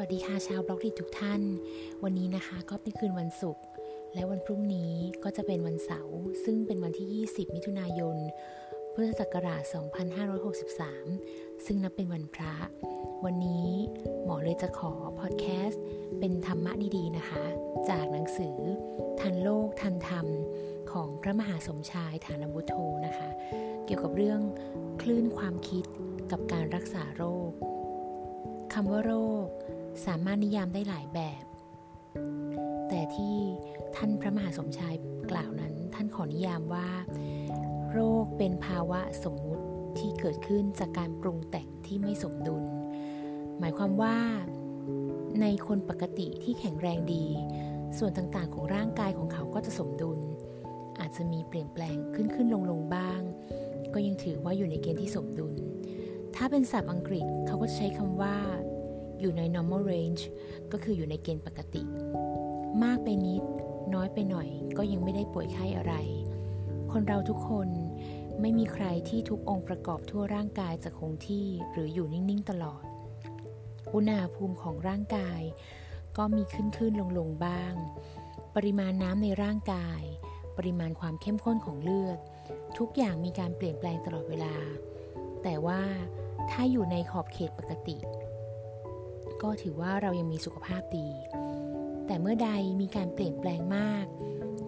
วัสดีค่ะชาวบล็อกดิทุกท่าน วันนี้นะคะก็เป็นคืนวันศุกร์และวันพรุ่งนี้ก็จะเป็นวันเสาร์ซึ่งเป็นวันที่ 20 มิถุนายน พุทธศักราช 2563 ซึ่งนับเป็นวันพระ วันนี้หมอเลยจะขอพอดแคสต์เป็นธรรมะดีๆนะคะ จากหนังสือ ทันโลกทันธรรมของพระมหาสมชายฐานบุโทนะคะ เกี่ยวกับเรื่องคลื่นความคิดกับการรักษาโรคคำว่าโรค สามารถนิยามได้หลายแบบ แต่ที่ท่านพระมหาสมชายกล่าวนั้น ท่านขอนิยามว่า โรคเป็นภาวะสมมุติที่เกิดขึ้นจากการปรุงแต่งที่ไม่สมดุล หมายความว่า ในคนปกติที่แข็งแรงดี ส่วนต่างๆของร่างกายของเขาก็จะสมดุล อาจจะมีเปลี่ยนแปลงขึ้นขึ้นลงลงบ้าง ก็ยังถือว่าอยู่ในเกณฑ์ที่สมดุล ถ้าเป็นศัพท์อังกฤษเขาก็ใช้คำว่า อยู่ใน normal range ก็คืออยู่ในเกณฑ์ปกติ มากไปนิด น้อยไปหน่อยก็ยังไม่ได้ป่วยไข้อะไร คนเราทุกคนไม่มีใครที่ทุกองค์ประกอบทั่วร่างกายจะคงที่หรืออยู่นิ่ง ๆ ตลอด อุณหภูมิของร่างกาย ก็มีขึ้นขึ้นลงลงบ้าง ปริมาณน้ำในร่างกาย ปริมาณความเข้มข้นของเลือด ทุกอย่างมีการเปลี่ยนแปลงตลอดเวลา แต่ว่าถ้าอยู่ในขอบเขตปกติ ก็ถือว่าเรายังมีสุขภาพดี แต่เมื่อใดมีการเปลี่ยนแปลงมาก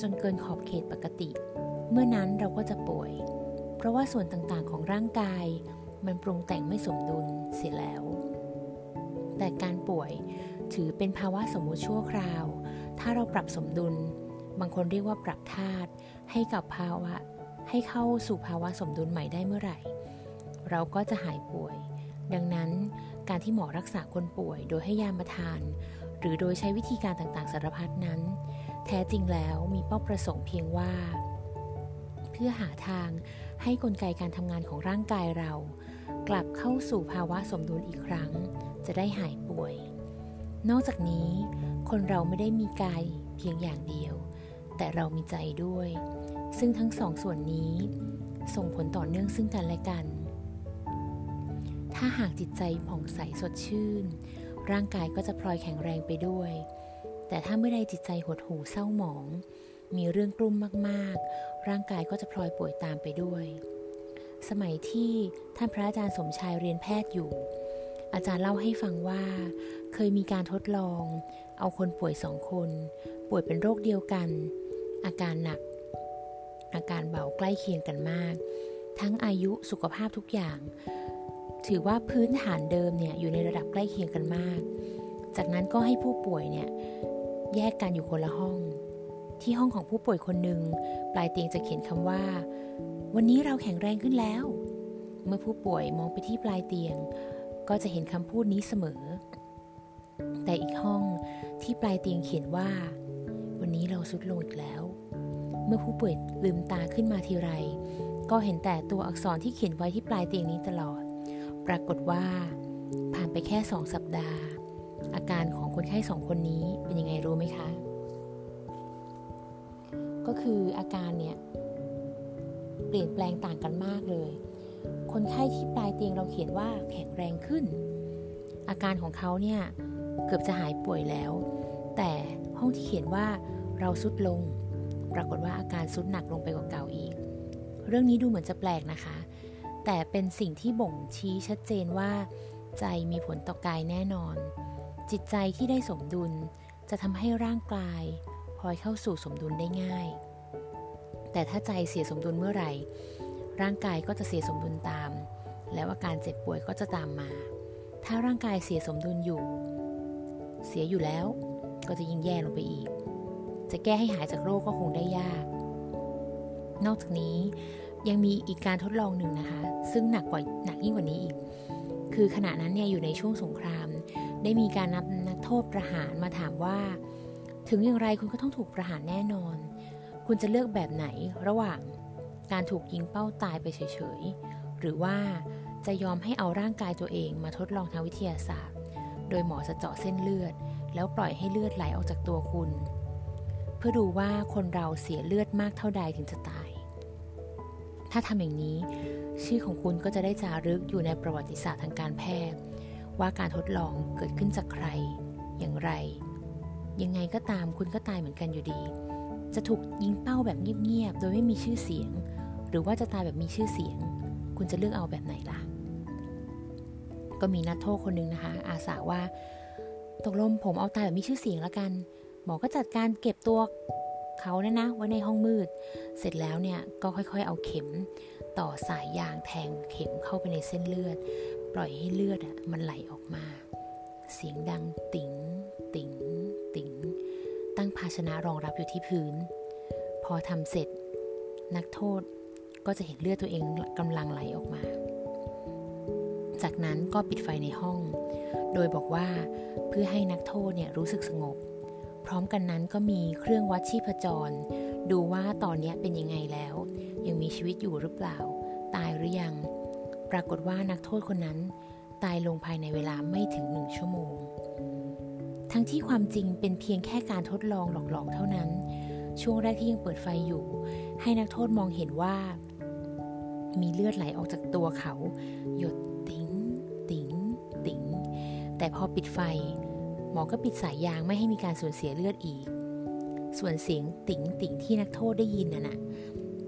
จนเกินขอบเขตปกติ เมื่อนั้นเราก็จะป่วย เพราะว่าส่วนต่างๆของร่างกาย มันปรุงแต่งไม่สมดุลเสียแล้ว แต่การป่วยถือเป็นภาวะสมมุติชั่วคราว ถ้าเราปรับสมดุล บางคนเรียกว่าปรับธาตุให้กับภาวะ ให้เข้าสู่ภาวะสมดุลใหม่ได้เมื่อไหร่ เราก็จะหายป่วย ดังนั้น การที่หมอรักษาคนป่วยโดยให้ยามาทาน หรือโดยใช้วิธีการต่างๆสารพัดนั้น แท้จริงแล้วมีเป้าประสงค์เพียงว่า เพื่อหาทางให้กลไกการทำงานของร่างกายเรา กลับเข้าสู่ภาวะสมดุลอีกครั้ง จะได้หายป่วย นอกจากนี้ คนเราไม่ได้มีกายเพียงอย่างเดียว แต่เรามีใจด้วย ซึ่งทั้งสองส่วนนี้ ส่งผลต่อเนื่องซึ่งกันและกัน ถ้าหากจิตใจผ่องใสสดชื่น ร่างกายก็จะพลอยแข็งแรงไปด้วย แต่ถ้าเมื่อใดจิตใจหดหู่เศร้าหมอง มีเรื่องกลุ้มมากๆ ร่างกายก็จะพลอยป่วยตามไปด้วย สมัยที่ท่านพระอาจารย์สมชายเรียนแพทย์อยู่ อาจารย์เล่าให้ฟังว่า เคยมีการทดลอง เอาคนป่วยสองคน ป่วยเป็นโรคเดียวกัน อาการหนัก อาการเบาใกล้เคียงกันมาก ทั้งอายุสุขภาพทุกอย่าง ถือว่าพื้นฐานเดิมเนี่ยอยู่ในระดับใกล้เคียงกันมาก จากนั้นก็ให้ผู้ป่วยเนี่ยแยกกันอยู่คนละห้อง ที่ห้องของผู้ป่วยคนหนึ่งปลายเตียงจะเขียนคำว่า วันนี้เราแข็งแรงขึ้นแล้ว เมื่อผู้ป่วยมองไปที่ปลายเตียง ก็จะเห็นคำพูดนี้เสมอ แต่อีกห้องที่ปลายเตียงเขียนว่า วันนี้เราสุดลงอีกแล้ว เมื่อผู้ป่วยลืมตาขึ้นมาทีไร ก็เห็นแต่ตัวอักษรที่เขียนไว้ที่ปลายเตียงนี้ตลอด ปรากฏว่า ผ่านไปแค่สองสัปดาห์ อาการของคนไข้สองคนนี้เป็นยังไงรู้ไหมคะ ก็คืออาการเนี่ย เปลี่ยนแปลงต่างกันมากเลย คนไข้ที่ปลายเตียงเราเขียนว่าแข็งแรงขึ้น อาการของเขาเนี่ยเกือบจะหายป่วยแล้ว แต่ห้องที่เขียนว่าเราสุดลง ปรากฏว่าอาการสุดหนักลงไปกว่าเก่าอีก เรื่องนี้ดูเหมือนจะแปลกนะคะ แต่เป็นสิ่งที่บ่งชี้ชัดเจนว่า ใจมีผลต่อกายแน่นอน จิตใจที่ได้สมดุลจะทำให้ร่างกายพลอยเข้าสู่สมดุลได้ง่าย แต่ถ้าใจเสียสมดุลเมื่อไหร่ ร่างกายก็จะเสียสมดุลตาม แล้วอาการเจ็บป่วยก็จะตามมา ถ้าร่างกายเสียสมดุลอยู่ เสียอยู่แล้วก็จะยิ่งแย่ลงไปอีก จะแก้ให้หายจากโรคก็คงได้ยาก นอกจากนี้ ยังมีอีกการทดลองหนึ่งนะคะ ซึ่งหนักกว่าหนักยิ่งกว่านี้อีก คือขณะนั้นเนี่ยอยู่ในช่วงสงคราม ได้มีการนับนักโทษประหารมาถามว่า ถึงอย่างไรคุณก็ต้องถูกประหารแน่นอน คุณจะเลือกแบบไหนระหว่างการถูกยิงเป้าตายไปเฉยๆ หรือว่าจะยอมให้เอาร่างกายตัวเองมาทดลองทางวิทยาศาสตร์ โดยหมอจะเจาะเส้นเลือด แล้วปล่อยให้เลือดไหลออกจากตัวคุณ เพื่อดูว่าคนเราเสียเลือดมากเท่าใดถึงจะตาย ถ้าทำอย่างนี้ ชื่อของคุณก็จะได้จารึกอยู่ในประวัติศาสตร์ทางการแพทย์ ว่าการทดลองเกิดขึ้นจากใคร อย่างไร ยังไงก็ตามคุณก็ตายเหมือนกันอยู่ดี จะถูกยิงเป้าแบบเงียบๆโดยไม่มีชื่อเสียง หรือว่าจะตายแบบมีชื่อเสียง คุณจะเลือกเอาแบบไหนล่ะ ก็มีนักโทษคนหนึ่งนะคะ อาสาว่าตกลงผมเอาตายแบบมีชื่อเสียงแล้วกัน หมอก็จัดการเก็บตัว เขาเนี่ยนะไว้ในห้องมืด เสร็จแล้วเนี่ยก็ค่อยๆ เอาเข็มต่อสายยางแทงเข็มเข้าไปในเส้นเลือด ปล่อยให้เลือดอะมันไหลออกมา เสียงดังติ๋งติ๋งติ๋ง ตั้งภาชนะรองรับอยู่ที่พื้น พอทำเสร็จ นักโทษก็จะเห็นเลือดตัวเองกำลังไหลออกมา จากนั้นก็ปิดไฟในห้อง โดยบอกว่าเพื่อให้นักโทษเนี่ยรู้สึกสงบ พร้อมกันนั้นก็มีเครื่องวัดชีพจร ดูว่าตอนนี้เป็นยังไงแล้ว ยังมีชีวิตอยู่หรือเปล่า ตายหรือยัง ปรากฏว่านักโทษคนนั้น ตายลงภายในเวลาไม่ถึงหนึ่งชั่วโมง ทั้งที่ความจริงเป็นเพียงแค่การทดลองหลอกๆเท่านั้น ช่วงแรกที่ยังเปิดไฟอยู่ ให้นักโทษมองเห็นว่า มีเลือดไหลออกจากตัวเขา หยดติ๋งติ๋งติ๋งแต่พอปิดไฟ หมอก็ปิดสายยางไม่ให้มีการสูญเสียเลือดอีก ส่วนเสียงติ๋งติ๋งที่นักโทษได้ยินน่ะนะ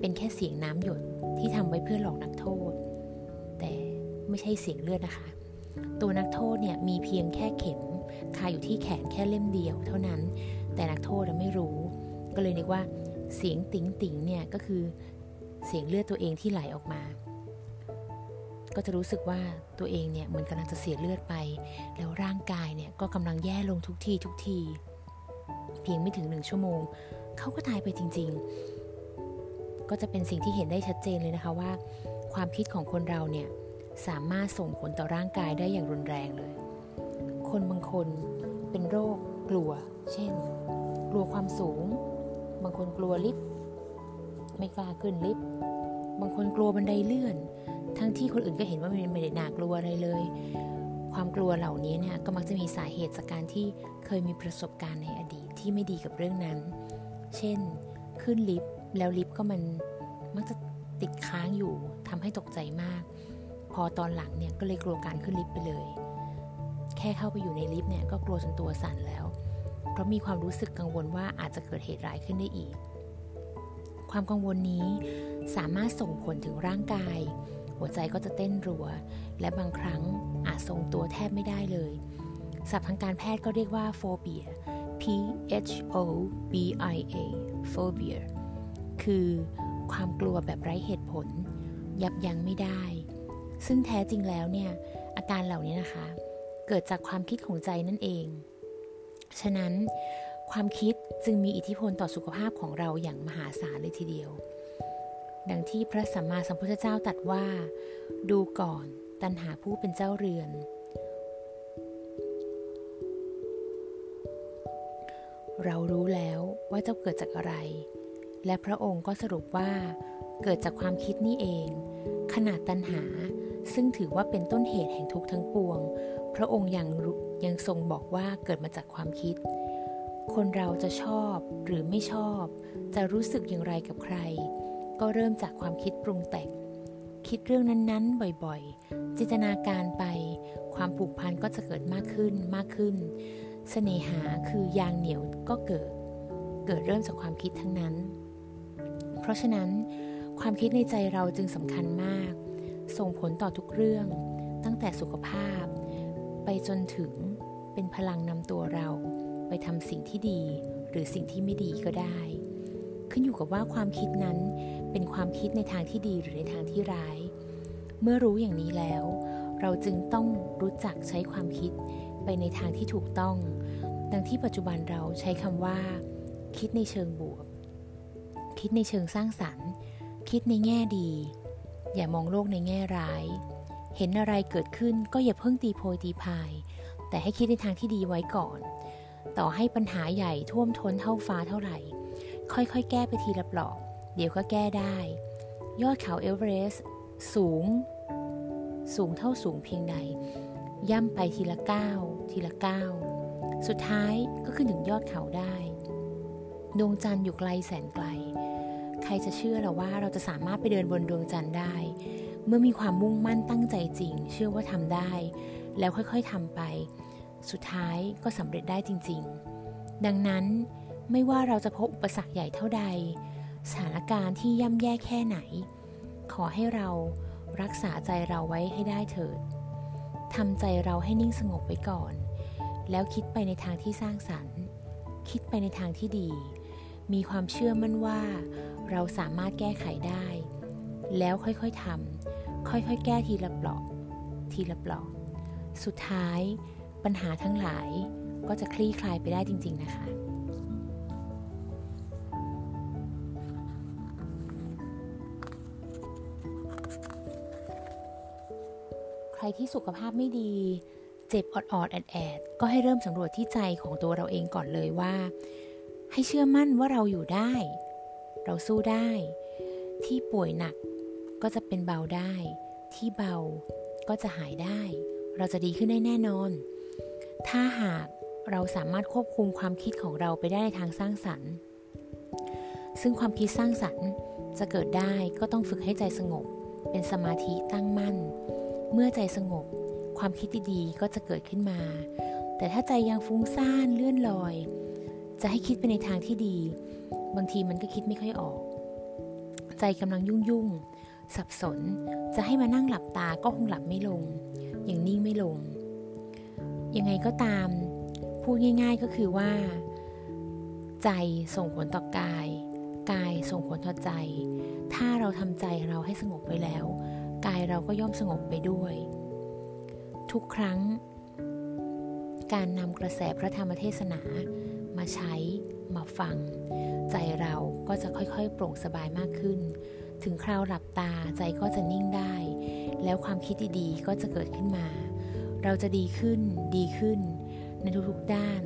เป็นแค่เสียงน้ำหยดที่ทำไว้เพื่อหลอกนักโทษ แต่ไม่ใช่เสียงเลือดนะคะ ตัวนักโทษเนี่ยมีเพียงแค่เข็มคาอยู่ที่แขนแค่เล่มเดียวเท่านั้น แต่นักโทษไม่รู้ ก็เลยนึกว่าเสียงติ๋งติ๋งเนี่ยก็คือเสียงเลือดตัวเองที่ไหลออกมา ก็จะรู้สึกว่าตัวเองเนี่ยเหมือนกำลังจะเสียเลือดไป แล้วร่างกายเนี่ยก็กำลังแย่ลงทุกทีทุกที เพียงไม่ถึงหนึ่งชั่วโมง เขาก็ตายไปจริง ๆ ก็จะเป็นสิ่งที่เห็นได้ชัดเจนเลยนะคะว่า ความคิดของคนเราเนี่ยสามารถส่งผลต่อร่างกายได้อย่างรุนแรงเลย คนบางคนเป็นโรคกลัว เช่น กลัวความสูง บางคนกลัวลิฟต์ไม่กล้าขึ้นลิฟต์ บางคนกลัวบันไดเลื่อน ทั้งที่คนอื่นก็เห็นว่ามันไม่ได้น่ากลัวอะไรเลย ความกลัวเหล่านี้เนี่ยก็มักจะมีสาเหตุจากการที่เคยมีประสบการณ์ในอดีตที่ไม่ดีกับเรื่องนั้น เช่น ขึ้นลิฟต์แล้วลิฟต์ก็มันมักจะติดค้างอยู่ทำให้ตกใจมาก พอตอนหลังเนี่ยก็เลยกลัวการขึ้นลิฟต์ไปเลย แค่เข้าไปอยู่ในลิฟต์เนี่ยก็กลัวจนตัวสั่นแล้ว เพราะมีความรู้สึกกังวลว่าอาจจะเกิดเหตุร้ายขึ้นได้อีก ความกังวลนี้สามารถส่งผลถึงร่างกาย หัวใจก็จะเต้นรัว และบางครั้งอาจทรงตัวแทบไม่ได้เลยศัพท์ทางการแพทย์ก็เรียกว่าโฟเบีย P H O B I A phobia คือความกลัวแบบไร้เหตุผล ยับยั้งไม่ได้ ซึ่งแท้จริงแล้วเนี่ย อาการเหล่านี้นะคะ เกิดจากความคิดของใจนั่นเอง ฉะนั้นความคิดจึงมีอิทธิพลต่อสุขภาพของเราอย่างมหาศาลเลยทีเดียว ดังที่พระสัมมาสัมพุทธเจ้าตรัสว่า ดูก่อนตัณหาผู้เป็นเจ้าเรือน เรารู้แล้วว่าเจ้าเกิดจากอะไร และพระองค์ก็สรุปว่า เกิดจากความคิดนี่เอง ขนาดตัณหาซึ่งถือว่าเป็นต้นเหตุแห่งทุกข์ทั้งปวง พระองค์ยังยังทรงบอกว่าเกิดมาจากความคิด คนเราจะชอบหรือไม่ชอบ จะรู้สึกอย่างไรกับใคร ก็เริ่มจากความคิดปรุงแต่ง คิดเรื่องนั้นๆ บ่อยๆ จินตนาการไป ความผูกพันก็จะเกิดมากขึ้นมากขึ้นเสน่หาคือยางเหนียวก็เกิด เกิดเริ่มจากความคิดทั้งนั้น เพราะฉะนั้น ความคิดในใจเราจึงสำคัญมาก ส่งผลต่อทุกเรื่อง ตั้งแต่สุขภาพ ไปจนถึงเป็นพลังนำตัวเรา ไปทำสิ่งที่ดีหรือสิ่งที่ไม่ดีก็ได้ ขึ้นอยู่กับว่าความคิดนั้นเป็นความคิดในทางที่ดีหรือในทางที่ร้าย เมื่อรู้อย่างนี้แล้ว เราจึงต้องรู้จักใช้ความคิดไปในทางที่ถูกต้อง ดังที่ปัจจุบันเราใช้คำว่า คิดในเชิงบวก คิดในเชิงสร้างสรรค์ คิดในแง่ดี อย่ามองโลกในแง่ร้าย เห็นอะไรเกิดขึ้นก็อย่าเพิ่งตีโพยตีพาย แต่ให้คิดในทางที่ดีไว้ก่อน ต่อให้ปัญหาใหญ่ท่วมท้นเท่าฟ้าเท่าไหร่ ค่อยๆ แก้ไปทีละปลอกเดี๋ยวก็แก้ได้ ยอดเขาเอเวอเรสต์สูง สูงเท่าสูงเพียงใด ย่ำไปทีละก้าวทีละก้าวสุดท้ายก็ขึ้นถึงยอดเขาได้ ดวงจันทร์อยู่ไกลแสนไกล ใครจะเชื่อเราว่าเราจะสามารถไปเดินบนดวงจันทร์ได้ เมื่อมีความมุ่งมั่นตั้งใจจริง เชื่อว่าทำได้ แล้วค่อยๆทำไป สุดท้ายก็สำเร็จได้จริง ๆ ดังนั้น ไม่ว่าเราจะพบอุปสรรคใหญ่เท่าใด สถานการณ์ที่ย่ำแย่แค่ไหน ขอให้เรารักษาใจเราไว้ให้ได้เถิดทำใจเราให้นิ่งสงบไว้ก่อน แล้วคิดไปในทางที่สร้างสรรค์ คิดไปในทางที่ดี มีความเชื่อมั่นว่า เราสามารถแก้ไขได้ แล้วค่อยๆทำค่อยๆ แก้ทีละเปลาะทีละเปลาะสุดท้ายปัญหาทั้งหลายก็จะคลี่คลายไปได้จริง ๆ นะคะ รที่สุขภาพไม่ดี เจ็บอดอดแอดแอดก็ให้เริ่มสำรวจที่ใจของตัวเราเองก่อนเลยว่า ให้เชื่อมั่นว่าเราอยู่ได้ เราสู้ได้ ที่ป่วยหนักก็จะเป็นเบาได้ ที่เบาก็จะหายได้ เราจะดีขึ้นได้แน่นอน ถ้าหากเราสามารถควบคุมความคิดของเราไปได้ในทางสร้างสรรค์ ซึ่งความคิดสร้างสรรค์จะเกิดได้ก็ต้องฝึกให้ใจสงบ เป็นสมาธิตั้งมั่น เมื่อใจสงบ ความคิดดีๆก็จะเกิดขึ้นมา แต่ถ้าใจยังฟุ้งซ่านเลื่อนลอย จะให้คิดไปในทางที่ดี บางทีมันก็คิดไม่ค่อยออก ใจกำลังยุ่งยุ่งสับสน จะให้มานั่งหลับตาก็คงหลับไม่ลง อย่างนิ่งไม่ลง ยังไงก็ตาม พูดง่าย ๆก็คือว่า ใจส่งผลต่อกาย กายส่งผลต่อใจ ถ้าเราทำใจเราให้สงบไว้แล้ว กายเราก็ย่อมสงบไปด้วย ทุกครั้ง การนำกระแสพระธรรมเทศนา มาใช้มาฟัง ใจเราก็จะค่อยๆ โปร่งสบายมากขึ้น ถึงคราวหลับตาใจก็จะนิ่งได้ แล้วความคิดดีๆก็จะเกิดขึ้นมา เราจะดีขึ้นดีขึ้น ในทุกๆด้าน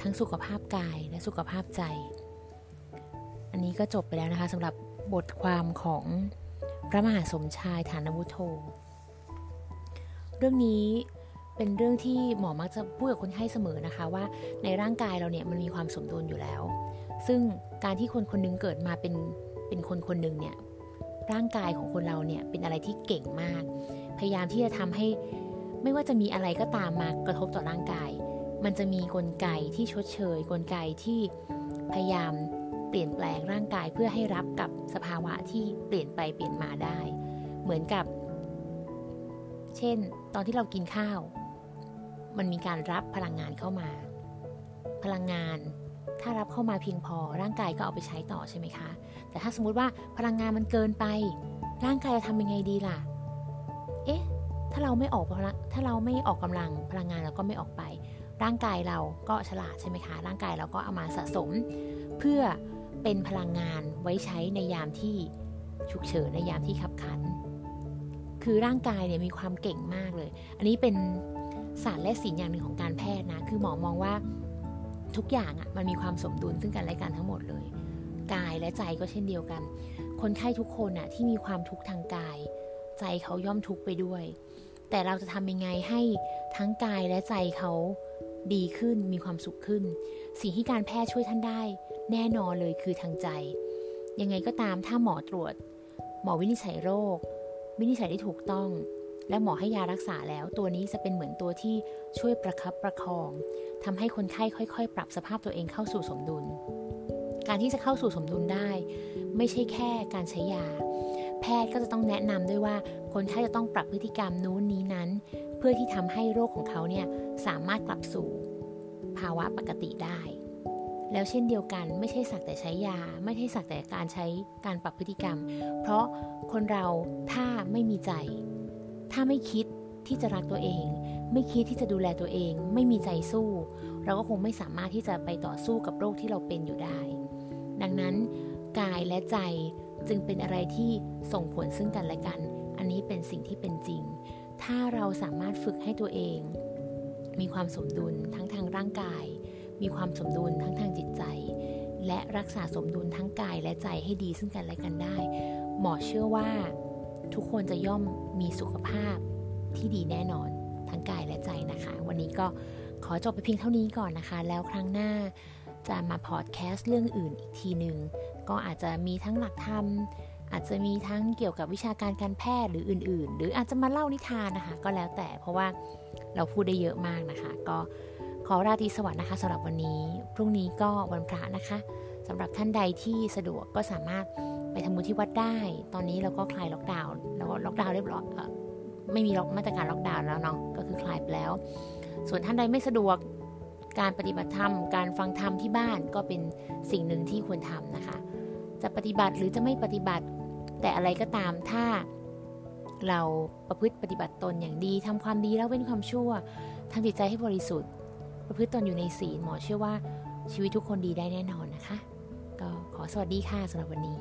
ทั้งสุขภาพกายและสุขภาพใจ อันนี้ก็จบไปแล้วนะคะสำหรับบทความของ ระมหาสมชายฐานวุโธเรื่องนี้เป็นเรื่องที่หมอมักจะพูดกับคนไข้เสมอนะคะว่าในร่างกายเราเนี่ยมันมีความสมดุลอยู่แล้ว ซึ่งการที่คนคนนึงเกิดมาเป็นเป็นคนคนหนึ่งเนี่ยร่างกายของคนเราเนี่ยเป็นอะไรที่เก่งมาก พยายามที่จะทำให้ไม่ว่าจะมีอะไรก็ตามมากระทบต่อร่างกาย มันจะมีกลไกที่ชดเชย กลไกที่พยายาม เปลี่ยนแปลงร่างกายเพื่อให้รับกับสภาวะที่เปลี่ยนไปเปลี่ยนมาได้ เหมือนกับ เช่น ตอนที่เรากินข้าว มันมีการรับพลังงานเข้ามา พลังงานถ้ารับเข้ามาเพียงพอร่างกายก็เอาไปใช้ต่อใช่ไหมคะ แต่ถ้าสมมุติว่าพลังงานมันเกินไป ร่างกายจะทำยังไงดีล่ะ เอ๊ะ ถ้าเราไม่ออกพลังถ้าเราไม่ออกกำลังพลังงานเราก็ไม่ออกไป ร่างกายเราก็ฉลาดใช่ไหมคะ ร่างกายเราก็เอามาสะสม เพื่อ เป็นพลังงานไว้ใช้ในยามที่ฉุกเฉินในยามที่ขับขัน คือร่างกายเนี่ยมีความเก่งมากเลย อันนี้เป็นศาสตร์และศิลป์อย่างหนึ่งของการแพทย์นะ คือหมอมองว่าทุกอย่างอะ่ะมันมีความสมดุลซึ่งกันและกันทั้งหมดเลย กายและใจก็เช่นเดียวกัน คนไข้ทุกคนอะ่ะที่มีความทุกข์ทางกาย ใจเขาย่อมทุกข์ไปด้วย แต่เราจะทำยังไงให้ทั้งกายและใจเขาดีขึ้นมีความสุขขึ้น สิ่งที่การแพทย์ช่วยท่านได้ แน่นอนเลยคือทางใจ ยังไงก็ตามถ้าหมอตรวจ หมอวินิจฉัยโรค วินิจฉัยได้ถูกต้อง และหมอให้ยารักษาแล้ว ตัวนี้จะเป็นเหมือนตัวที่ช่วยประคับประคองทำให้คนไข้ค่อย ๆ ปรับสภาพตัวเองเข้าสู่สมดุล การที่จะเข้าสู่สมดุลได้ ไม่ใช่แค่การใช้ยา แพทย์ก็จะต้องแนะนำด้วยว่าคนไข้จะต้องปรับพฤติกรรมนู้นนี้นั้น เพื่อที่ทำให้โรคของเขาเนี่ยสามารถกลับสู่ภาวะปกติได้ แล้วเช่นเดียวกันไม่ใช่สักแต่ใช้ยา ไม่ใช่สักแต่การใช้การปรับพฤติกรรม เพราะคนเราถ้าไม่มีใจ ถ้าไม่คิดที่จะรักตัวเอง ไม่คิดที่จะดูแลตัวเอง ไม่มีใจสู้ เราก็คงไม่สามารถที่จะไปต่อสู้กับโรคที่เราเป็นอยู่ได้ ดังนั้นกายและใจจึงเป็นอะไรที่ส่งผลซึ่งกันและกัน อันนี้เป็นสิ่งที่เป็นจริง ถ้าเราสามารถฝึกให้ตัวเอง มีความสมดุลทั้งทางร่างกาย มีความสมดุลทั้งทางจิตใจ และรักษาสมดุลทั้งกายและใจให้ดีซึ่งกันและกันได้ หมอเชื่อว่าทุกคนจะย่อมมีสุขภาพที่ดีแน่นอนทั้งกายและใจนะคะ วันนี้ก็ขอจบไปเพียงเท่านี้ก่อนนะคะ แล้วครั้งหน้าจะมาพอดแคสต์เรื่องอื่นอีกทีหนึ่งก็อาจจะมีทั้งหลักธรรม อาจจะมีทั้งเกี่ยวกับวิชาการการแพทย์หรืออื่น ๆ หรืออาจจะมาเล่านิทานนะคะ ก็แล้วแต่เพราะว่าเราพูดได้เยอะมากนะคะ ก็ ขอราตรีสวัสดิ์นะคะสำหรับวันนี้ พรุ่งนี้ก็วันพระนะคะสำหรับท่านใดที่สะดวกก็สามารถไปทำบุญที่วัดได้ ตอนนี้เราก็คลายล็อกดาวน์แล้วล็อกดาวน์เรียบร้อยไม่มีมาตรการล็อกดาวน์แล้วเนาะก็คือคลายไปแล้ว ส่วนท่านใดไม่สะดวกการปฏิบัติธรรม การฟังธรรมที่บ้านก็เป็นสิ่งหนึ่งที่ควรทำนะคะ จะปฏิบัติหรือจะไม่ปฏิบัติแต่อะไรก็ตามถ้าเราประพฤติปฏิบัติตนอย่างดีทำความดีแล้วเว้นความชั่วทำจิตใจให้บริสุทธิ์ ประพฤติตนอยู่ในศีลหมอเชื่อว่าชีวิตทุกคนดีได้แน่นอนนะคะ ก็ขอสวัสดีค่ะสำหรับวันนี้